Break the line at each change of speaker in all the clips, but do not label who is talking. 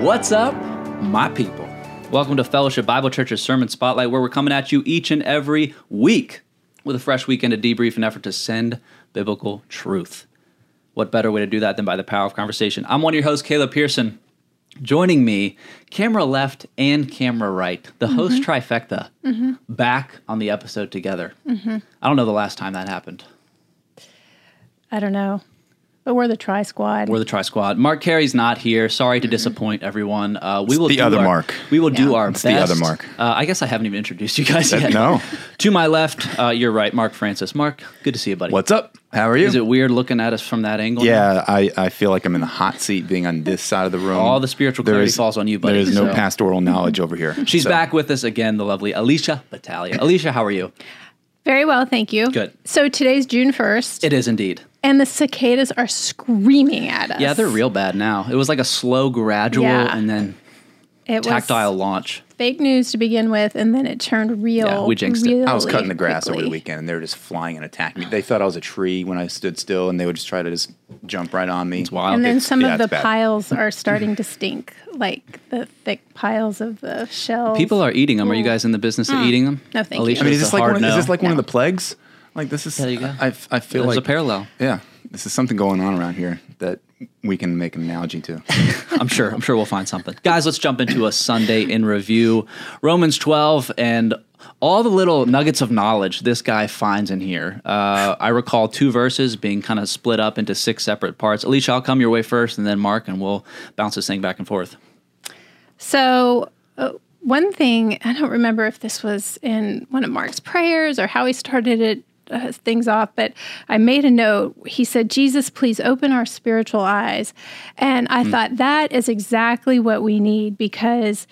What's up, my people? Welcome to Fellowship Bible Church's Sermon Spotlight, where we're coming at you each and every week with a fresh weekend of debrief and effort to send biblical truth. What better way to do that than by the power of conversation? I'm one of your hosts, Caleb Pearson. Joining me, camera left and camera right, the mm-hmm. host trifecta, mm-hmm. back on the episode together. Mm-hmm. I don't know the last time that happened.
I don't know. But we're the Tri Squad.
We're the Tri Squad. Mark Carey's not here. Sorry to disappoint everyone. Uh, we will
the
do
other
our,
Mark.
We will do our
It's
best.
the other Mark.
Uh, I guess I haven't even introduced you guys yet.
no.
to my left, uh, you're right, Mark Francis. Mark, good to see you, buddy.
What's up? How are you?
Is it weird looking at us from that angle?
yeah, I, I feel like I'm in the hot seat being on this side of the room.
All the spiritual
There
clarity
is-
falls on you, buddy.
There is no
so-
pastoral knowledge over here.
She's
So,
back with us again, the lovely Alicia Battaglia. Alicia, how are you?
Very well, thank you.
Good.
So today's June 1st,
It is indeed.
And the cicadas are screaming at us.
Yeah, they're real bad now. It was like a slow, gradual,
Yeah.
and then
It
tactile
was
launch.
fake news to begin with, and then it turned real.
Yeah, we jinxed it.
I was cutting the grass over the weekend and they were just flying and attacking me. They thought I was a tree when I stood still and they would just try to just jump right on me.
It's wild.
And then
It's-
some
yeah,
of the
bad.
piles are starting to stink, like the thick piles of the shells.
People are eating them. Are you guys in the business of mm. eating them?
No, thank you.
I mean, is this like
hard
one, is this like one of the plagues? Like this is.
There you go.
I, I feel
There's
like
a parallel.
Yeah, this is something going on around here that we can make an analogy to.
I'm sure. I'm sure we'll find something. Guys, let's jump into a Sunday in review. Romans 12 and all the little nuggets of knowledge this guy finds in here. Uh, I recall two verses being kind of split up into six separate parts. Alicia, I'll come your way first, and then Mark, and we'll bounce this thing back and forth.
So, uh, one thing, I don't remember if this was in one of Mark's prayers or how he started it. Uh, things off, but I made a note. He said, Jesus, please open our spiritual eyes. And I thought that is exactly what we need because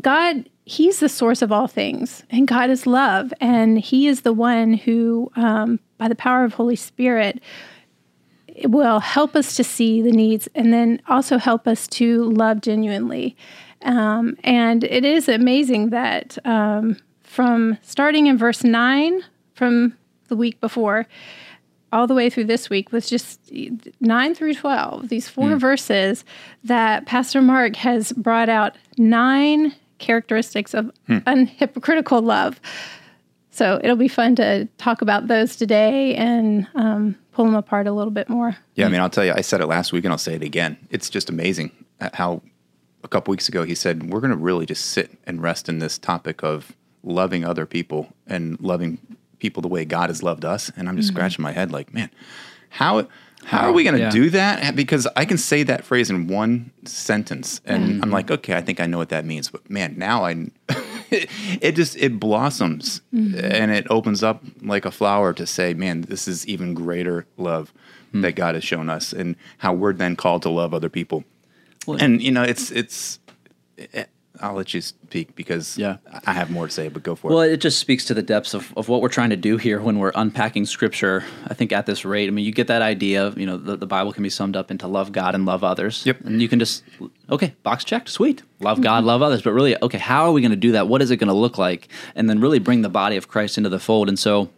God, He's the source of all things, and God is love. And He is the one who, um, by the power of Holy Spirit, it will help us to see the needs and then also help us to love genuinely. Um, and it is amazing that um, from starting in verse 9 from the week before, all the way through this week was just 9 through 12, these four verses that Pastor Mark has brought out nine characteristics of unhypocritical love. So it'll be fun to talk about those today and um, pull them apart a little bit more.
Yeah, I mean, I'll tell you, I said it last week and I'll say it again. It's just amazing how a couple weeks ago he said, we're going to really just sit and rest in this topic of loving other people and loving people the way God has loved us. And I'm just mm-hmm. scratching my head like, man, how. How are we going to
Yeah.
do that? Because I can say that phrase in one sentence, and I'm like, okay, I think I know what that means. But man, now I, it just it blossoms mm-hmm. and it opens up like a flower to say, man, this is even greater love hmm. that God has shown us, and how we're then called to love other people.
Well-
and you know, it's it's. Eh, I'll let you speak because
Yeah.
I have more to say, but go for
Well,
it.
Well, it just speaks to the depths of, of what we're trying to do here when we're unpacking scripture. I think at this rate, I mean, you get that idea of, you know, the, the Bible can be summed up into love God and love others.
Yep.
And you can just, okay, box checked, sweet. Love God, love others. But really, okay, how are we going to do that? What is it going to look like? And then really bring the body of Christ into the fold. And so,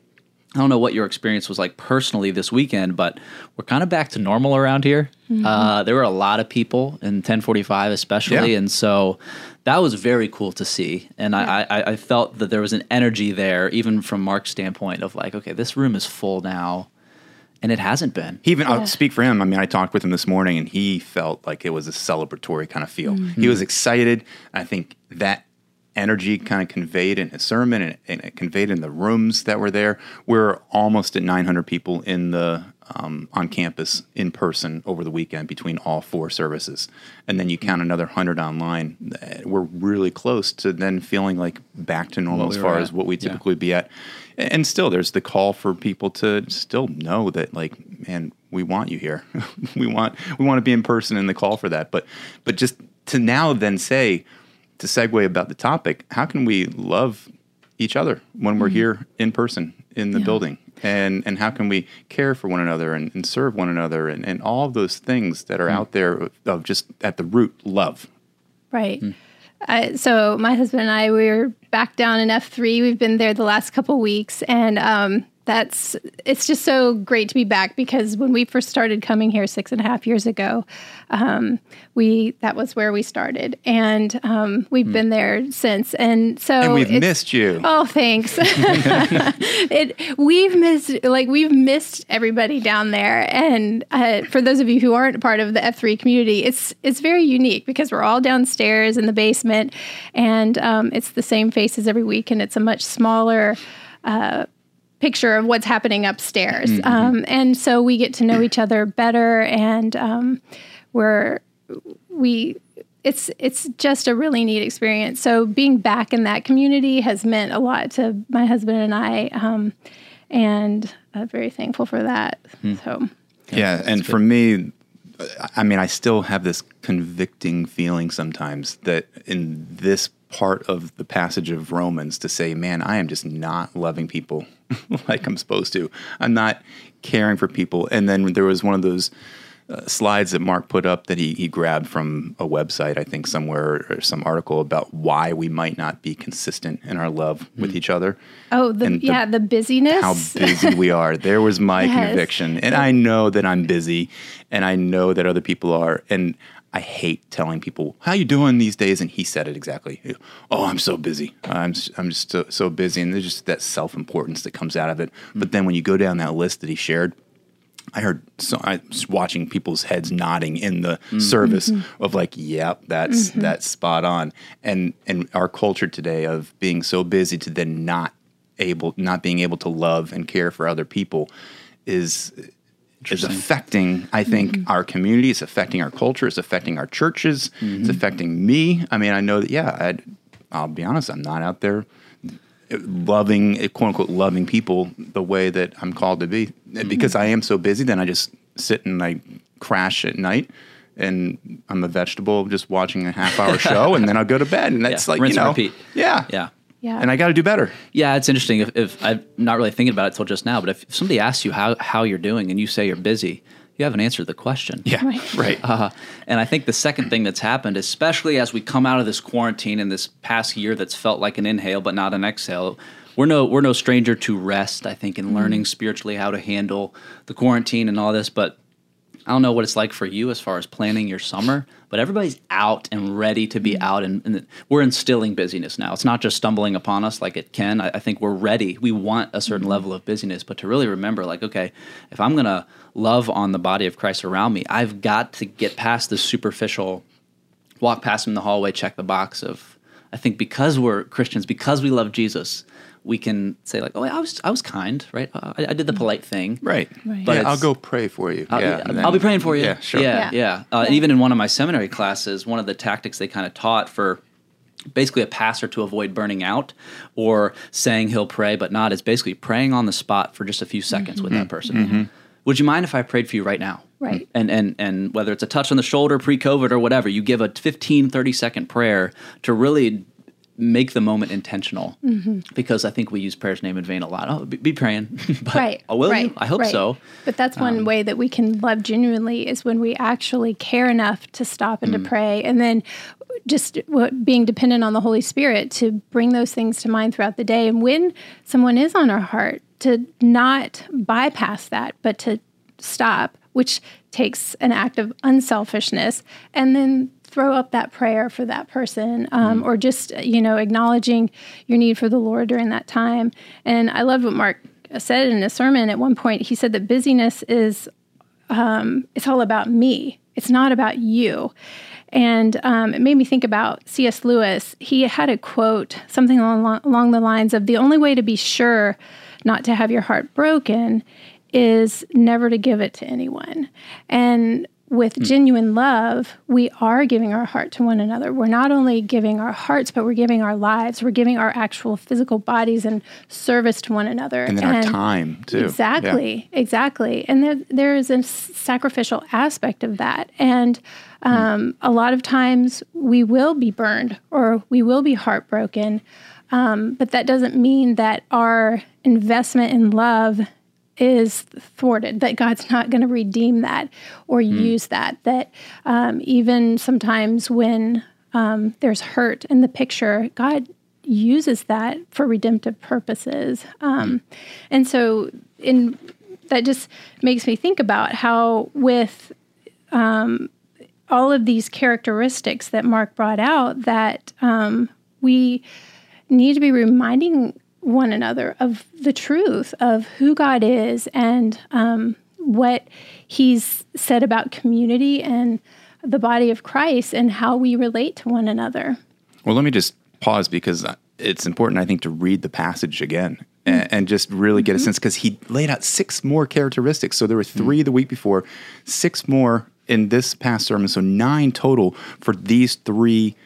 I don't know what your experience was like personally this weekend, but we're kind of back to normal around here. Uh, there were a lot of people in 1045, especially,
Yeah.
and so that was very cool to see. And I, I, I felt that there was an energy there, even from Mark's standpoint, of like, okay, this room is full now, and it hasn't been.
He even, I'll speak for him. I mean, I talked with him this morning and he felt like it was a celebratory kind of feel. Mm-hmm. He was excited. I think that energy kind of conveyed in his sermon and, and it conveyed in the rooms that were there. We're almost at 900 people in the, um, on campus in person over the weekend between all four services. And then you count another 100 online. Uh, We're really close to then feeling like back to normal
What
as far
were
as what we
Yeah.
typically be at. And still, there's the call for people to still know that, like, man, we want you here. we want we want to be in person, in the call for that. But but just to now then say to segue about the topic, how can we love each other when we're here in person in the
Yeah.
building? And and how can we care for one another and, and serve one another and, and all of those things that are out there of, just at the root love.
Right. I, so my husband and I we were back down in F three. We've been there the last couple weeks, and um, that's it's just so great to be back because when we first started coming here six and a half years ago, um, we that was where we started, and um, we've mm. been there since. And so
and we've missed you.
Oh, thanks. it we've missed like we've missed everybody down there, and uh, for those of you who aren't part of the F three community, it's it's very unique because we're all downstairs in the basement, and um, it's the same faces every week, and it's a much smaller. Uh, picture of what's happening upstairs. Mm-hmm. Um, and so we get to know each other better, and um, we're we. It's it's just a really neat experience. So being back in that community has meant a lot to my husband and I, um, and I'm very thankful for that. Mm. So
yeah, and good. for me, I mean, I still have this convicting feeling sometimes that in this part of the passage of Romans to say, man, I am just not loving people like I'm supposed to. I'm not caring for people. And then there was one of those uh, slides that Mark put up that he, he grabbed from a website, I think somewhere or some article about why we might not be consistent in our love mm. with each other.
Oh, the, the, yeah, the busyness.
How busy we are. There was my yes. conviction. And I know that I'm busy and I know that other people are. And I hate telling people how you doing these days, and he said it exactly. Oh, I'm so busy. I'm I'm just so, so busy, and there's just that self importance that comes out of it. Mm-hmm. But then when you go down that list that he shared, I heard so I was watching people's heads nodding in the mm-hmm. service mm-hmm. of like, yep, that's mm-hmm. that's spot on. And and our culture today of being so busy to then not able not being able to love and care for other people is is affecting, I think, mm-hmm. our community. It's affecting our culture. It's affecting our churches. Mm-hmm. It's affecting me. I mean, I know that, yeah, i will be honest, I'm not out there loving, quote unquote, loving people the way that I'm called to be. Mm-hmm. Because I am so busy, then I just sit and I crash at night and I'm a vegetable just watching a half hour show and then I'll go to bed. And that's yeah, like, you know, repeat. Yeah.
Yeah.
Yeah.
And I got to do better.
Yeah, it's interesting. If, if, I'm not really thinking about it till just now, but if somebody asks you how, how you're doing and you say you're busy, you haven't answered the question.
Yeah, right. right.
Uh, and I think the second thing that's happened, especially as we come out of this quarantine in this past year that's felt like an inhale but not an exhale, we're no we're no stranger to rest. I think in mm-hmm. learning spiritually how to handle the quarantine and all this, but I don't know what it's like for you as far as planning your summer, but everybody's out and ready to be out, and, and we're instilling busyness now. It's not just stumbling upon us like it can. I, I think we're ready. We want a certain level of busyness, but to really remember, like, okay, if I'm going to love on the body of Christ around me, I've got to get past the superficial, walk past in the hallway, check the box of. I think because we're Christians, because we love Jesus, we can say like, "Oh, I was I was kind, right? I, I did the mm-hmm. polite thing,
right? right. But yeah, I'll go pray for you.
I'll,
yeah,
I'll be praying for you.
Yeah, sure.
Yeah, yeah. yeah. Uh, yeah. And even in one of my seminary classes, one of the tactics they kind of taught for basically a pastor to avoid burning out or saying he'll pray but not is basically praying on the spot for just a few seconds mm-hmm. with that mm-hmm. person. Mm-hmm. Would you mind if I prayed for you right now?
Right.
And and and whether it's a touch on the shoulder pre-COVID or whatever, you give a 15 30 second prayer to really make the moment intentional mm-hmm. because I think we use prayer's name in vain a lot. Oh, be, be praying, but right, oh, will right, you? I hope right. so.
But that's one um, way that we can love genuinely is when we actually care enough to stop and mm. to pray, and then just being dependent on the Holy Spirit to bring those things to mind throughout the day. And when someone is on our heart, to not bypass that, but to stop, which takes an act of unselfishness, and then throw up that prayer for that person um, mm. or just you know acknowledging your need for the lord during that time. And i love what mark said in a sermon. At one point he said that busyness is um, it's all about me. It's not about you. And um, it made me think about cs lewis. He had a quote something along, along the lines of the only way to be sure not to have your heart broken is never to give it to anyone. And with mm. genuine love, we are giving our heart to one another. We're not only giving our hearts, but we're giving our lives. We're giving our actual physical bodies and service to one another.
And then and our time, too.
Exactly, yeah. exactly. And there, there is a sacrificial aspect of that. And hmm. um, mm. a lot of times we will be burned or we will be heartbroken. Um, but that doesn't mean that our investment in love is thwarted, that God's not going to redeem that or mm. use that. That um, even sometimes when um, there's hurt in the picture, God uses that for redemptive purposes. Um, and so, in that just makes me think about how with um, all of these characteristics that Mark brought out, that um, we need to be reminding one another of the truth of who God is and um, what He's said about community and the body of Christ and how we relate to one another.
Well, let me just pause because it's important, I think, to read the passage again and, mm. and just really get a mm-hmm. sense because he laid out six more characteristics. So there were mm. three the week before, six more in this past sermon. So nine total for these three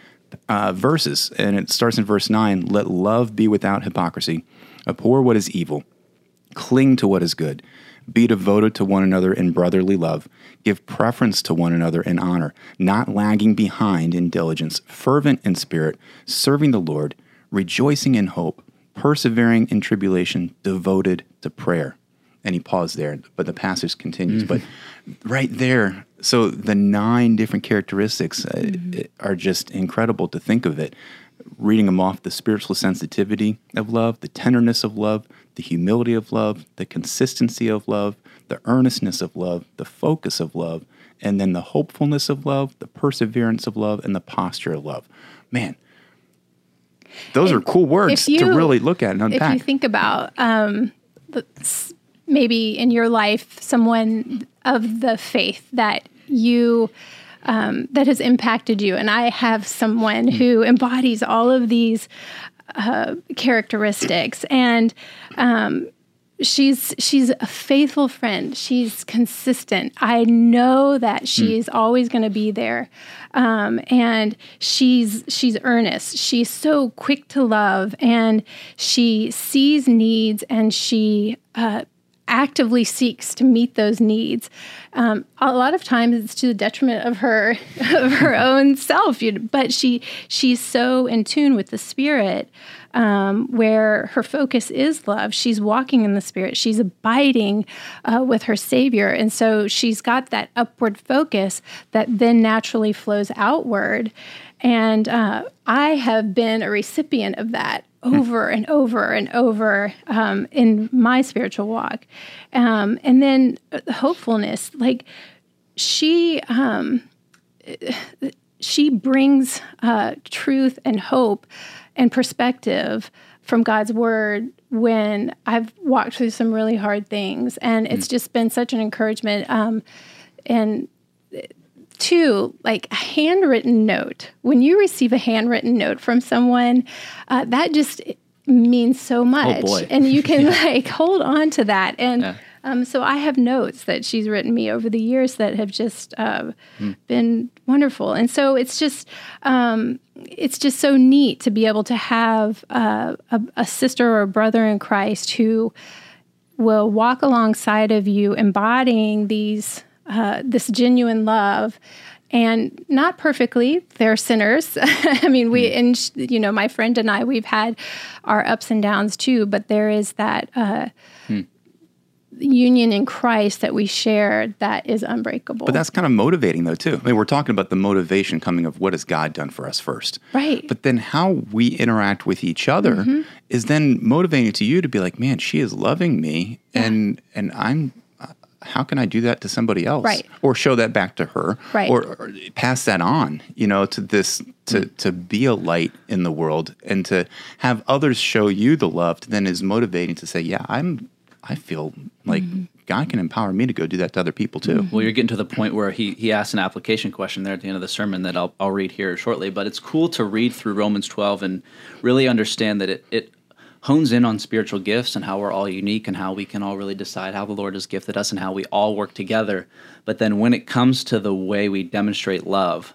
uh, verses. And it starts in verse nine let love be without hypocrisy, abhor what is evil, cling to what is good. Be devoted to one another in brotherly love. Give preference to one another in honor, not lagging behind in diligence, fervent in spirit, serving the Lord, rejoicing in hope, persevering in tribulation, devoted to prayer. And he paused there, but the passage continues. Mm-hmm. But right there, so the nine different characteristics uh, mm-hmm. are just incredible to think of it. Reading them off the spiritual sensitivity of love, the tenderness of love, the humility of love, the consistency of love, the earnestness of love, the focus of love, and then the hopefulness of love, the perseverance of love, and the posture of love. Man, those are cool words you, to really look at and unpack.
If you think about um, maybe in your life someone of the faith that you um, that has impacted you, and I have someone who embodies all of these uh, characteristics, and um, she's she's a faithful friend. She's consistent. I know that she's mm. always going to be there, um, and she's she's earnest. She's so quick to love, and she sees needs, and she. Uh, actively seeks to meet those needs. Um, a lot of times it's to the detriment of her of her own self, but she she's so in tune with the spirit um, where her focus is love. She's walking in the Spirit, she's abiding uh, with her Savior. And so she's got that upward focus that then naturally flows outward. And uh, I have been a recipient of that over and over and over um, in my spiritual walk. Um, and then uh, hopefulness, like she. Um, she brings uh, truth and hope and perspective from God's word when I've walked through some really hard things. And it's mm. just been such an encouragement. Um, and two, like a handwritten note. When you receive a handwritten note from someone, uh, that just means so oh, much.
Oh
and you can yeah. like hold on to that. And yeah. Um, so I have notes that she's written me over the years that have just uh, mm. been wonderful, and so it's just um, it's just so neat to be able to have uh, a, a sister or a brother in Christ who will walk alongside of you, embodying these uh, this genuine love and not perfectly they're sinners i mean we hmm. and you know my friend and i we've had our ups and downs too but there is that uh, hmm union in Christ that we share that is unbreakable.
But that's kind of motivating, though, too. I mean, we're talking about the motivation coming of what has God done for us first.
Right.
But then how we interact with each other mm-hmm. is then motivating to you to be like, man, she is loving me, yeah. and and I'm. How can I do that to somebody else?
Right.
Or show that back to her.
Right.
Or, or pass that on, you know, to this to mm. to be a light in the world and to have others show you the love then is motivating to say, yeah, I'm I feel like mm-hmm. God can empower me to go do that to other people too.
Well, you're getting to the point where he he asked an application question there at the end of the sermon that I'll I'll read here shortly. But it's cool to read through Romans 12 and really understand that it it hones in on spiritual gifts and how we're all unique and how we can all really decide how the Lord has gifted us and how we all work together. But then when it comes to the way we demonstrate love,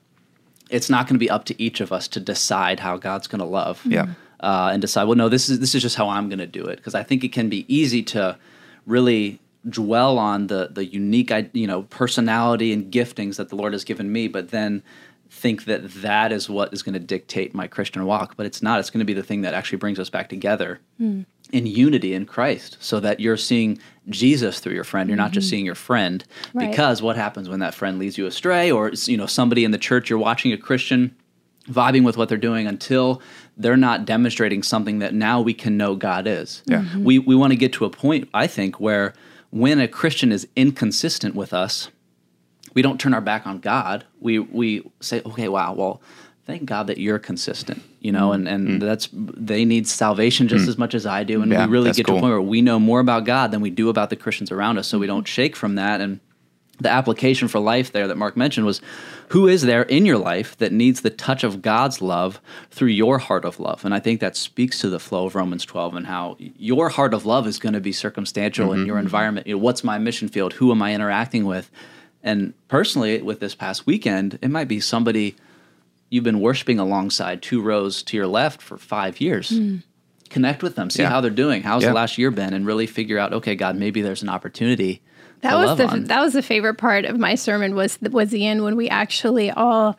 it's not going to be up to each of us to decide how God's going to love.
Yeah
uh, and decide, well, no, this is this is just how I'm going to do it. Because I think it can be easy to really dwell on the the unique, you know, personality and giftings that the Lord has given me, but then think that that is what is going to dictate my Christian walk. But it's not. It's going to be the thing that actually brings us back together. Mm. In unity in Christ, so that you're seeing Jesus through your friend. You're mm-hmm. not just mm-hmm. seeing your friend. Right. Because what happens when that friend leads you astray, or you know somebody in the church you're watching a Christian vibing with what they're doing until they're not demonstrating something that now we can know God is.
Yeah. Mhm.
We we want to get to a point, I think, where when a Christian is inconsistent with us, we don't turn our back on God. We we say, okay, wow, well, thank God that you're consistent, you know, and and mm. that's they need salvation just mm. as much as I do, and
Yeah,
we really get to a point where we know more about God than we do about the Christians around us, so we don't shake from that and. The application for life there that Mark mentioned was who is there in your life that needs the touch of God's love through your heart of love? And I think that speaks to the flow of Romans 12 and how your heart of love is going to be circumstantial in mm-hmm. your environment. You know, what's my mission field? Who am I interacting with? And personally, with this past weekend, it might be somebody you've been worshiping alongside two rows to your left for five years. Connect with them, see
Yeah.
how they're doing. How's
Yeah.
the last year been, and really figure out, okay, God, maybe there's an opportunity.
That
to
was
love
the
on.
that was the favorite part of my sermon was was the end when we actually all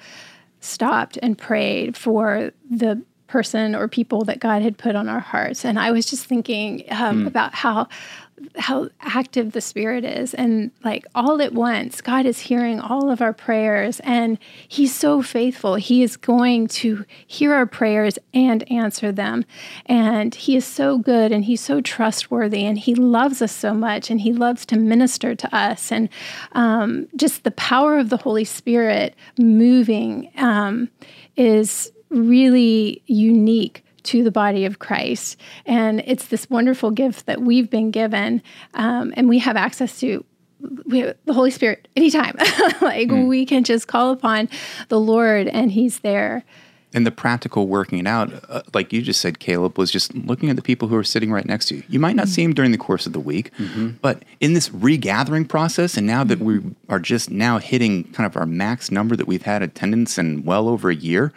stopped and prayed for the person or people that God had put on our hearts, and I was just thinking um,
Hmm.
about how how active the spirit is. And like all at once god is hearing all of our prayers and he's so faithful. He is going to hear our prayers and answer them. And he is so good and he's so trustworthy and he loves us so much and he loves to minister to us. And um, just the power of the holy spirit moving um, is really unique to the body of Christ. And it's this wonderful gift that we've been given, um, and we have access to. We have the Holy Spirit anytime. like we can just call upon the Lord, and He's there.
And the practical working it out, uh, like you just said, Caleb, was just looking at the people who are sitting right next to you. You might not see them during the course of the week, but in this regathering process, and now that we are just now hitting kind of our max number that we've had attendance in well over a year,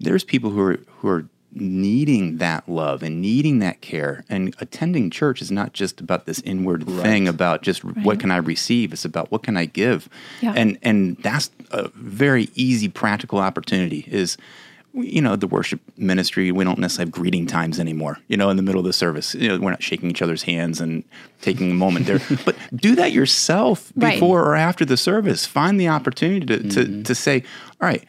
there's people who are who are needing that love and needing that care. And attending church is not just about this inward thing about just what can I receive. It's about what can I give.
Yeah.
And and that's a very easy practical opportunity is you know the worship ministry we don't necessarily have greeting times anymore you know in the middle of the service you know we're not shaking each other's hands and taking a moment there but do that yourself
Right.
before or after the service find the opportunity to, to, mm-hmm. to say all right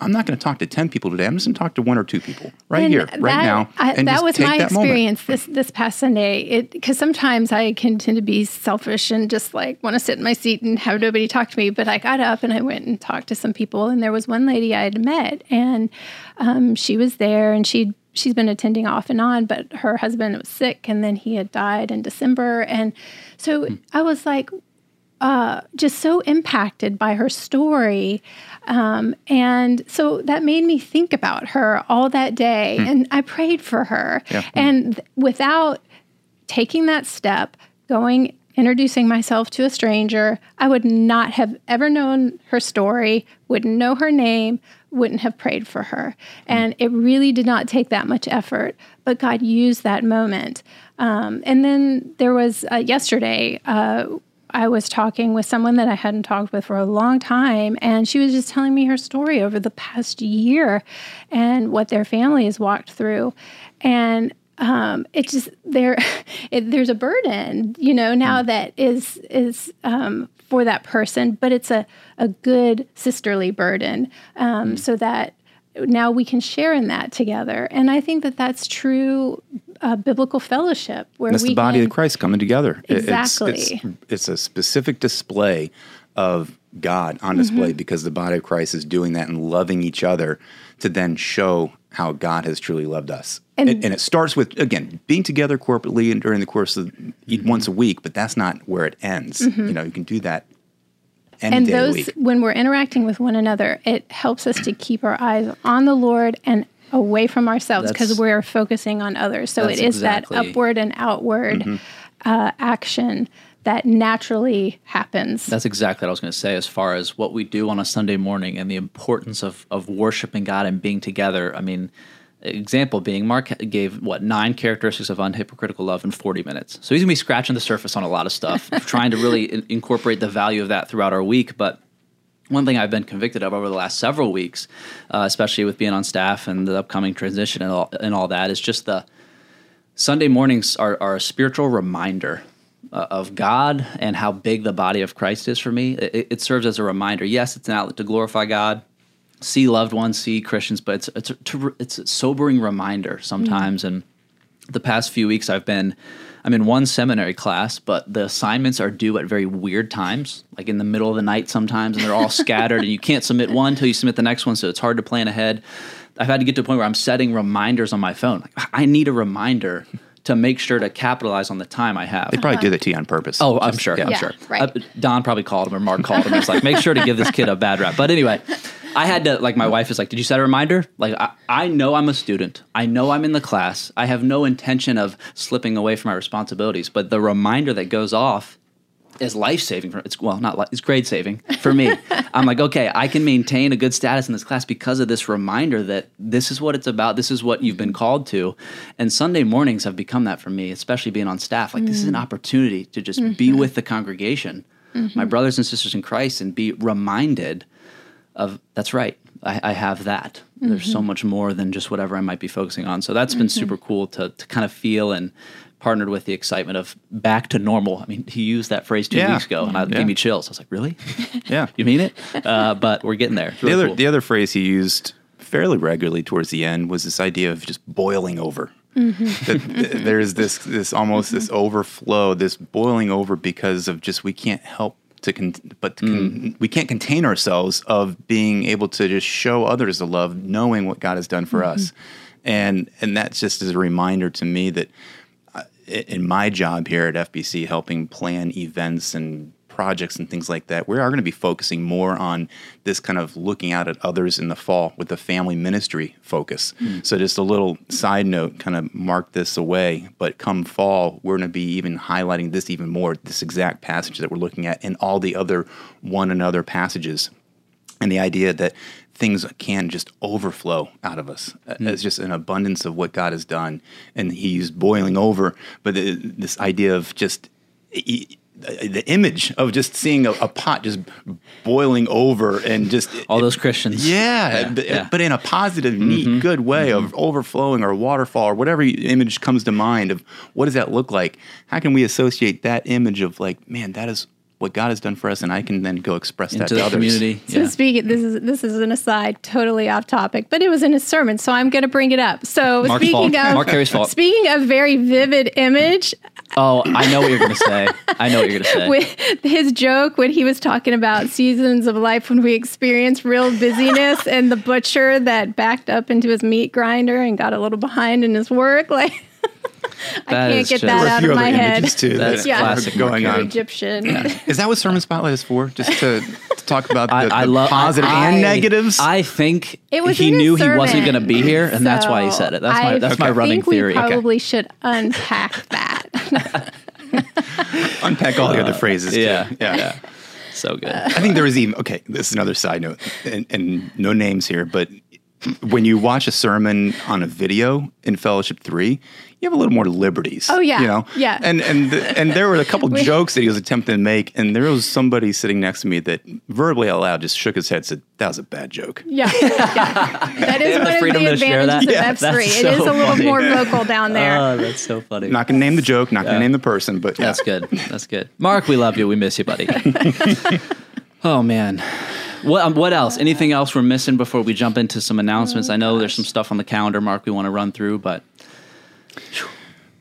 i'm not going to talk to 10 people today i'm just going to talk to one or two people right
And
here right now
I,
and
that was
take
my
that moment.
experience this this past Sunday. Because sometimes I can tend to be selfish and just like want to sit in my seat and have nobody talk to me. But I got up and I went and talked to some people, and there was one lady I had met, and um, she was there, and she she's been attending off and on, but her husband was sick, and then he had died in December, and so I was like, just so impacted by her story. Um, and so that made me think about her all that day. And I prayed for her.
Yeah.
And th- without taking that step, going, introducing myself to a stranger, I would not have ever known her story, wouldn't know her name, wouldn't have prayed for her. And it really did not take that much effort, but God used that moment. Um, and then there was uh, yesterday, uh, I was talking with someone that I hadn't talked with for a long time, and she was just telling me her story over the past year and what their family has walked through. And um, it just there, it, there's a burden, you know, now that is is um, for that person, but it's a a good sisterly burden, um, so that now we can share in that together. And I think that that's true uh, biblical fellowship where
That's
we
the body
can,
of Christ coming together. It- It's,
Exactly.
it's, it's a specific display of God on display
Mm-hmm.
because the body of Christ is doing that and loving each other to then show how God has truly loved us.
And-
And, and it starts with, again, being together corporately and during the course of
Mm-hmm.
once a week, but that's not where it ends. You know, you can do that any
and
day of the
those when we're interacting with one another it helps us to keep our eyes on the lord and away from ourselves because we're focusing on others so it is
exactly-
that upward and outward
Mm-hmm.
uh, action that naturally happens
That's exactly what I was going to say as far as what we do on a Sunday morning and the importance of, of worshiping God and being together. I mean, example being Mark gave what nine characteristics of unhypocritical love in 40 minutes. So he's going to be scratching the surface on a lot of stuff, trying to really in- incorporate the value of that throughout our week. But one thing I've been convicted of over the last several weeks, uh, especially with being on staff and the upcoming transition and all, and all that, is just the Sunday mornings are, are a spiritual reminder uh, of God and how big the body of Christ is for me. It, it serves as a reminder. Yes, it's an outlet to glorify God, see loved ones, see Christians, but it's it's a, it's a sobering reminder sometimes. And the past few weeks, I've been I'm in one seminary class, but the assignments are due at very weird times, like in the middle of the night sometimes, and they're all scattered, and you can't submit one until you submit the next one, so it's hard to plan ahead. I've had to get to a point where I'm setting reminders on my phone. Like, I need a reminder to make sure to capitalize on the time I have.
They probably did that to you on purpose.
Oh, I'm sure. I'm
Yeah,
sure.
right.
Uh, Don probably called him or Mark called him. and was like, make sure to give this kid a bad rap. But anyway, I had to like my wife is like, did you set a reminder? Like I, I know I'm a student. I know I'm in the class. I have no intention of slipping away from my responsibilities. But the reminder that goes off is life saving for it's well not li- it's grade saving for me. I'm like okay, I can maintain a good status in this class because of this reminder that this is what it's about. This is what you've been called to, and Sunday mornings have become that for me, especially being on staff. Like this is an mm. opportunity to just be mm-hmm. with the congregation, mm-hmm. my brothers and sisters in Christ, and be reminded of that's right. I, I have that. There's so mm-hmm. much more than just whatever I might be focusing on. So that's been super cool to to kind of feel and partnered with the excitement of back to normal. I mean, he used that phrase two
Yeah.
weeks ago, and it
Yeah.
gave me chills. I was like, really?
yeah.
You mean it? Uh, but we're getting there. It's
The other
cool.
the other phrase he used fairly regularly towards the end was this idea of just boiling over. Mm-hmm. That th- there's this this almost this mm-hmm. overflow, this boiling over because of just we can't help to con- but to con- mm. we can't contain ourselves of being able to just show others the love, knowing what God has done for mm-hmm. us, and and that's just as a reminder to me that in my job here at FBC, helping plan events and projects and things like that, we are going to be focusing more on this kind of looking out at others in the fall with the family ministry focus. Hmm. So, just a little side note, kind of mark this away. But come fall, we're going to be even highlighting this even more, this exact passage that we're looking at, and all the other one another passages and the idea that things can just overflow out of us uh, hmm. as just an abundance of what God has done, and He's boiling over. But the, this idea of just the image of just seeing a, a pot just boiling over and just
all those Christians.
yeah,
Yeah,
but,
yeah.
but in a positive, neat, mm-hmm. good way of mm-hmm. overflowing or waterfall or whatever image comes to mind of what does that look like? How can we associate that image of like, man, that is what God has done for us, and I can then go express that to
the
others.
community.
So
Yeah.
speaking, this is this is an aside, totally off topic, but it was in a sermon, so I'm going to bring it up. So
Mark's
speaking
fault.
of
Mark Carey's fault.
speaking of very vivid image,
Oh, I know what you're going to say. I know what you're going to say.
with his joke when he was talking about seasons of life when we experience real busyness and the butcher that backed up into his meat grinder and got a little behind in his work, like. I can't get that out of my head.
too.
That's
that
Yeah.
are
classic
going on.
Egyptian.
Is that what Sermon Spotlight is for? Just to, to talk about the,
I, I
the
love
positive
I-
and negatives?
I think
It was
he
in his
knew he wasn't going to be here, and that's why he said it. That's my
I
that's my running
think
theory.
We probably should unpack that.
Unpack all the other uh, phrases. too.
yeah,
yeah.
yeah, so good.
I think there was even okay. This is another side note, and, and no names here, but when you watch a sermon on a video in Fellowship Three, you have a little more liberties.
Oh, yeah.
you know,
Yeah.
And and the, and there were a couple jokes that he was attempting to make, and there was somebody sitting next to me that verbally out loud just shook his head, said that was a bad joke.
Yeah, yeah. that is
have the
one of the
to share that?
advantages
Yeah,
of F3.
that's
It is
so
a little
funny.
more vocal down there.
Oh, that's so funny.
Not gonna name the joke, not gonna name the person, but yeah.
That's good. That's good. Mark, we love you. We miss you, buddy. oh man. What um, what else? Anything else we're missing before we jump into some announcements? I know there's some stuff on the calendar, Mark, we want to run through, but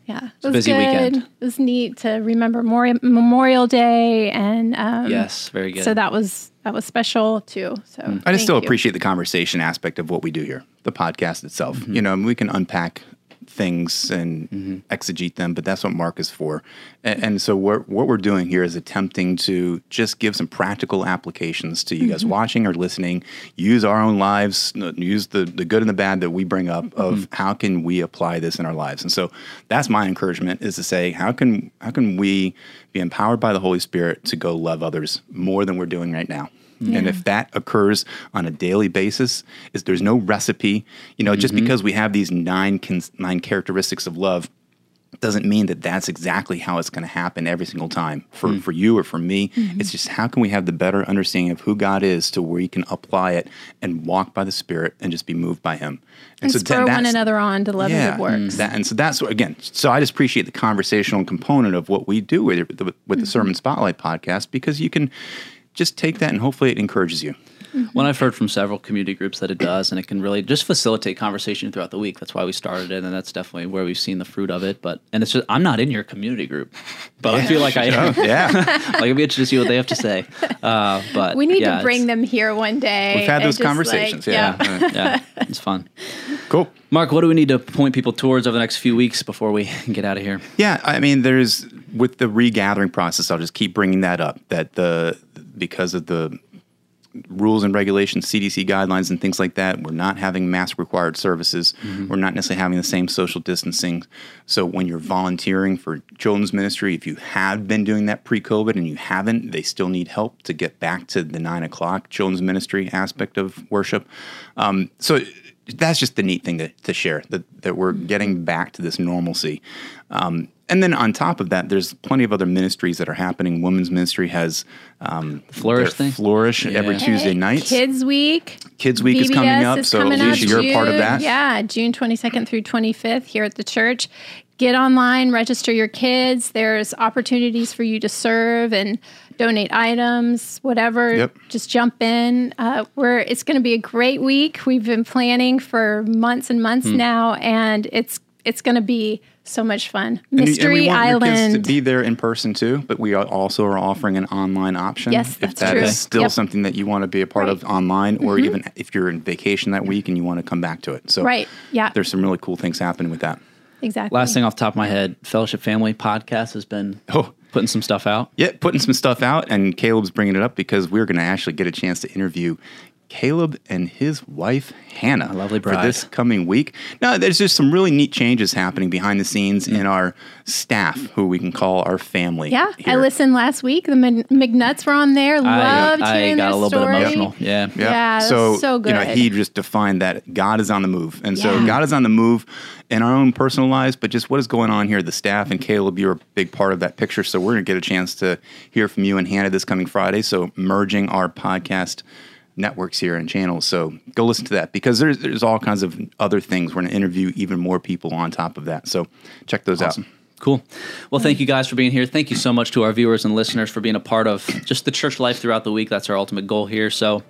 yeah, it was
busy
good.
weekend.
It was neat to remember Memorial, Memorial Day, and um,
yes, very good.
so that was that was special too. So
I just still
you.
appreciate the conversation aspect of what we do here, the podcast itself.
Mm-hmm.
You know, and we can unpack things and exegete them, but that's what Mark is for. And, and so what what we're doing here is attempting to just give some practical applications to you
Mm-hmm.
guys watching or listening. Use our own lives, use the the good and the bad that we bring up of
Mm-hmm.
how can we apply this in our lives. And so that's my encouragement is to say how can how can we be empowered by the Holy Spirit to go love others more than we're doing right now. And if that occurs on a daily basis, is there's no recipe. You know, just mm-hmm. because we have these nine nine characteristics of love doesn't mean that that's exactly how it's going to happen every single time for, mm. for you or for me. Mm-hmm. It's just how can we have the better understanding of who God is to where you can apply it and walk by the Spirit and just be moved by Him.
and
so
spur one another on to love and good works.
that, and so that's what, again. So I just appreciate the conversational component of what we do with the, with the mm-hmm. Sermon Spotlight podcast because you can just take that and hopefully it encourages you.
Well, I've heard from several community groups that it does, and it can really just facilitate conversation throughout the week. That's why we started it, and that's definitely where we've seen the fruit of it. But and it's just I'm not in your community group, but I feel like I am.
Yeah.
like I'm interested to see what they have to say. Uh, but
We need
yeah,
to bring them here one day.
We've had those
just, like,
conversations. yeah. Uh,
Yeah, it's fun.
Cool.
Mark, what do we need to point people towards over the next few weeks before we get out of here?
Yeah, I mean, there's with the regathering process. I'll just keep bringing that up. That the because of the rules and regulations, CDC guidelines, and things like that, we're not having mask required services. We're not necessarily having the same social distancing. So when you're volunteering for children's ministry, if you have been doing that pre-COVID and you haven't, they still need help to get back to the nine o'clock children's ministry aspect of worship. Um, so that's just the neat thing to, to share that, that we're getting back to this normalcy. Um, and then on top of that, there's plenty of other ministries that are happening. Women's ministry has um,
Flourish
their
thing?
Flourish every Tuesday night.
Kids Week.
Kids Week is coming up,
is
so
coming
Alicia,
up
you're a part of that.
Yeah, June 22nd through 25th here at the church. Get online, register your kids. There's opportunities for you to serve and donate items, whatever.
Yep.
Just jump in. Uh, we're it's going to be a great week. We've been planning for months and months
Hmm.
now, and it's it's going to be so much fun.
And you-
Mystery
and we want your kids
Island.
to be there in person too, but we are also are offering an online option.
Yes,
if
that's
that
true.
is still
Yep.
something that you want to be a part of
Right. Mm-hmm.
online, or even if you're in vacation that week and you want to come back to it. So
Right, yeah.
there's some really cool things happening with that.
exactly.
Last thing off the top of my head, Fellowship Family Podcast has been
Oh.
putting some stuff out.
Yeah, putting some stuff out, and Caleb's bringing it up because we're going to actually get a chance to interview Caleb and his wife Hannah,
A lovely
for this coming week. Now, there's just some really neat changes happening behind the scenes mm. in our staff, who we can call our family.
Yeah, I listened last week. The McNuts were on there. Loved
I, I
hearing
got
their
a little
story.
bit emotional. Yeah.
Yeah.
Yeah, that's
so,
so
You know,
good.
he just defined that God is on the move. And so God is on the move in our own personal lives, but just what is going on here, the staff and Caleb, you're a big part of that picture. So we're going to get a chance to hear from you and Hannah this coming Friday. So merging our podcast networks here and channels. So go listen to that because there's there's all kinds of other things. We're going to interview even more people on top of that. So check those
Awesome.
out.
Cool. Well, thank you guys for being here. Thank you so much to our viewers and listeners for being a part of just the church life throughout the week. That's our ultimate goal here. So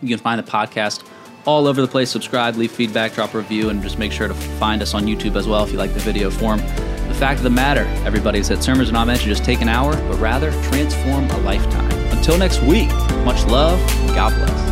you can find the podcast all over the place. Subscribe, leave feedback, drop a review, and just make sure to find us on YouTube as well if you like the video form. The fact of the matter, everybody, is that sermons are not meant to just take an hour, but rather transform a lifetime. Until next week, much love God bless.